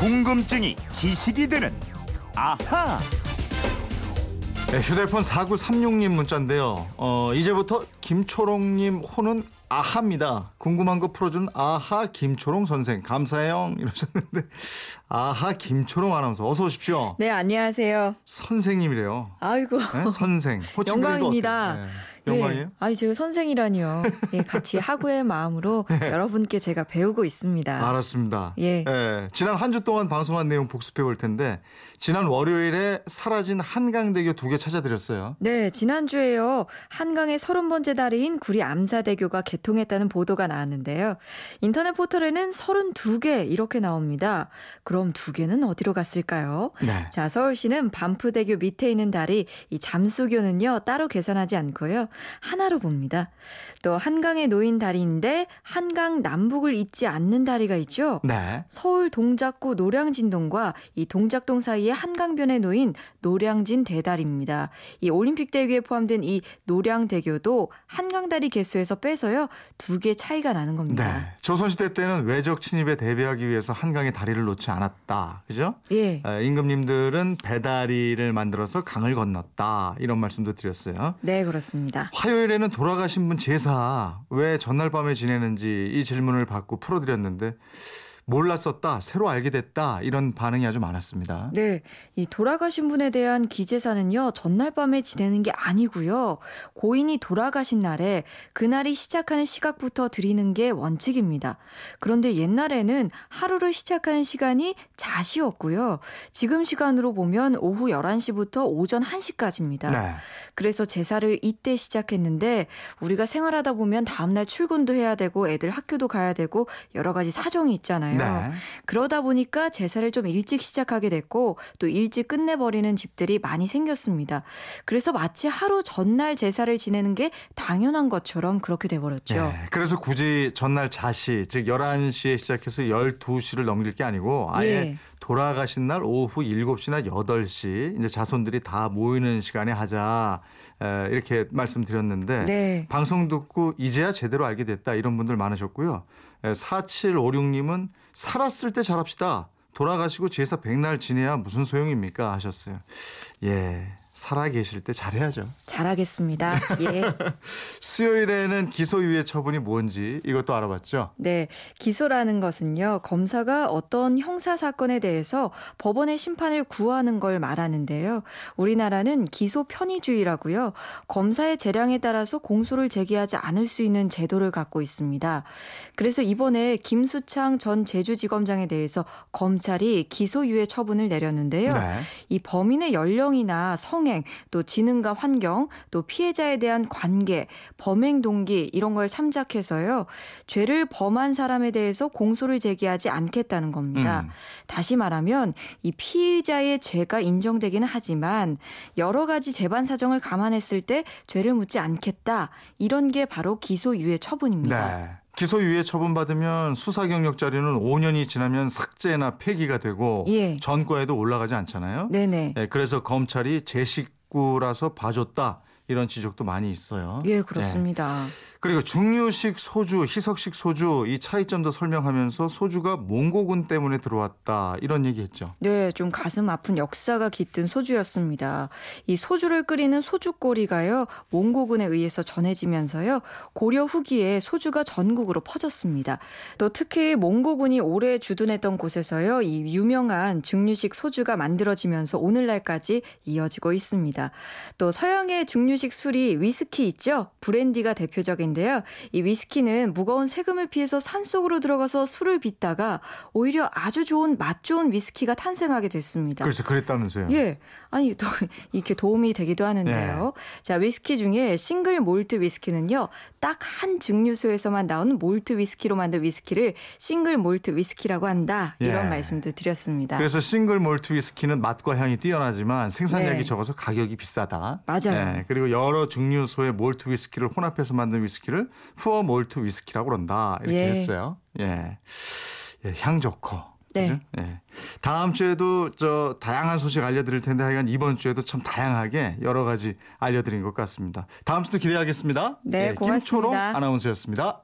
궁금증이 지식이 되는 아하. 네, 휴대폰 4936님 문자인데요. 어, 이제부터 김초롱님 호는 아하입니다. 궁금한 거 풀어준 아하 김초롱 선생 감사해요 이러셨는데 아하 김초롱 아나운서 어서 오십시오. 네, 안녕하세요. 선생님이래요. 아이고. 네? 선생. 호칭 영광입니다. 네. 영광이에요? 예. 아니, 제가 선생이라니요. 예, 같이 학우의 마음으로 여러분께 제가 배우고 있습니다. 네. 알았습니다. 예. 지난 한 주 동안 방송한 내용 복습해 볼 텐데 지난 월요일에 사라진 한강대교 두 개 찾아드렸어요. 네, 지난주에요. 한강의 서른 번째 다리인 구리 암사대교가 개통했다는 보도가 나왔는데요. 인터넷 포털에는 서른 두 개 이렇게 나옵니다. 그럼 두 개는 어디로 갔을까요? 네. 자, 서울시는 반프대교 밑에 있는 다리, 이 잠수교는요, 따로 계산하지 않고요. 하나로 봅니다. 또 한강에 놓인 다리인데 한강 남북을 잇지 않는 다리가 있죠. 네. 서울 동작구 노량진동과 이 동작동 사이의 한강변에 놓인 노량진 대다리입니다. 이 올림픽 대교에 포함된 이 노량대교도 한강다리 개수에서 빼서요 두 개 차이가 나는 겁니다. 네. 조선시대 때는 외적 침입에 대비하기 위해서 한강에 다리를 놓지 않았다. 그죠? 예. 에, 임금님들은 배다리를 만들어서 강을 건넜다. 이런 말씀도 드렸어요. 네, 그렇습니다. 화요일에는 돌아가신 분 제사 왜 전날 밤에 지내는지 이 질문을 받고 풀어드렸는데 몰랐었다, 새로 알게 됐다 이런 반응이 아주 많았습니다. 네, 이 돌아가신 분에 대한 기제사는요 전날 밤에 지내는 게 아니고요 고인이 돌아가신 날에 그날이 시작하는 시각부터 드리는 게 원칙입니다. 그런데 옛날에는 하루를 시작하는 시간이 자시였고요. 지금 시간으로 보면 오후 11시부터 오전 1시까지입니다. 네. 그래서 제사를 이때 시작했는데 우리가 생활하다 보면 다음날 출근도 해야 되고 애들 학교도 가야 되고 여러 가지 사정이 있잖아요. 네. 그러다 보니까 제사를 좀 일찍 시작하게 됐고 또 일찍 끝내버리는 집들이 많이 생겼습니다. 그래서 마치 하루 전날 제사를 지내는 게 당연한 것처럼 그렇게 돼버렸죠. 네. 그래서 굳이 전날 자시, 즉 11시에 시작해서 12시를 넘길 게 아니고 아예 예. 돌아가신 날 오후 7시나 8시 이제 자손들이 다 모이는 시간에 하자 에, 이렇게 말씀드렸는데 네. 방송 듣고 이제야 제대로 알게 됐다 이런 분들 많으셨고요. 에, 4756님은 살았을 때 잘합시다. 돌아가시고 제사 백날 지내야 무슨 소용입니까 하셨어요. 예. 살아 계실 때 잘해야죠. 잘하겠습니다. 예. 수요일에는 기소유예 처분이 뭔지 이것도 알아봤죠. 네. 기소라는 것은요, 검사가 어떤 형사 사건에 대해서 법원의 심판을 구하는 걸 말하는데요. 우리나라는 기소 편의주의라고요. 검사의 재량에 따라서 공소를 제기하지 않을 수 있는 제도를 갖고 있습니다. 그래서 이번에 김수창 전 제주지검장에 대해서 검찰이 기소유예 처분을 내렸는데요. 네. 이 범인의 연령이나 성행, 또 지능과 환경, 또 피해자에 대한 관계, 범행 동기 이런 걸 참작해서요. 죄를 범한 사람에 대해서 공소를 제기하지 않겠다는 겁니다. 음. 다시 말하면 이 피의자의 죄가 인정되기는 하지만 여러 가지 재반 사정을 감안했을 때 죄를 묻지 않겠다. 이런 게 바로 기소유예 처분입니다. 네. 기소유예 처분받으면 수사 경력 자료는 5년이 지나면 삭제나 폐기가 되고 예. 전과에도 올라가지 않잖아요. 네네. 네, 그래서 검찰이 제식 구라서 봐줬다 이런 지적도 많이 있어요. 예, 그렇습니다. 그리고 중류식 소주, 희석식 소주 이 차이점도 설명하면서 소주가 몽고군 때문에 들어왔다 이런 얘기했죠. 네, 좀 가슴 아픈 역사가 깃든 소주였습니다. 이 소주를 끓이는 소주꼬리가요, 몽고군에 의해서 전해지면서요, 고려 후기에 소주가 전국으로 퍼졌습니다. 또 특히 몽고군이 오래 주둔했던 곳에서요, 이 유명한 증류식 소주가 만들어지면서 오늘날까지 이어지고 있습니다. 또 서양의 증류식 술이 위스키 있죠? 브랜디가 대표적인데요. 이 위스키는 무거운 세금을 피해서 산속으로 들어가서 술을 빚다가 오히려 아주 좋은 맛 좋은 위스키가 탄생하게 됐습니다. 그래서 그랬다면서요. 예. 아니, 또, 이렇게 도움이 되기도 하는데요. 자, 위스키 중에 싱글 몰트 위스키는요, 딱 한 증류소에서만 나온 몰트 위스키로 만든 위스키를 싱글 몰트 위스키라고 한다. 이런 예. 말씀도 드렸습니다. 그래서 싱글 몰트 위스키는 맛과 향이 뛰어나지만 생산량이 네. 적어서 가격이 비싸다. 맞아요. 예, 그리고 여러 증류소의 몰트 위스키를 혼합해서 만든 위스키를 pure 몰트 위스키라고 그런다. 이렇게 예. 했어요. 예. 예, 향 좋고. 네. 예. 다음 주에도 저 다양한 소식 알려드릴 텐데 하여간 이번 주에도 참 다양하게 여러 가지 알려드린 것 같습니다. 다음 주도 기대하겠습니다. 네, 예, 김초롱 고맙습니다. 아나운서였습니다.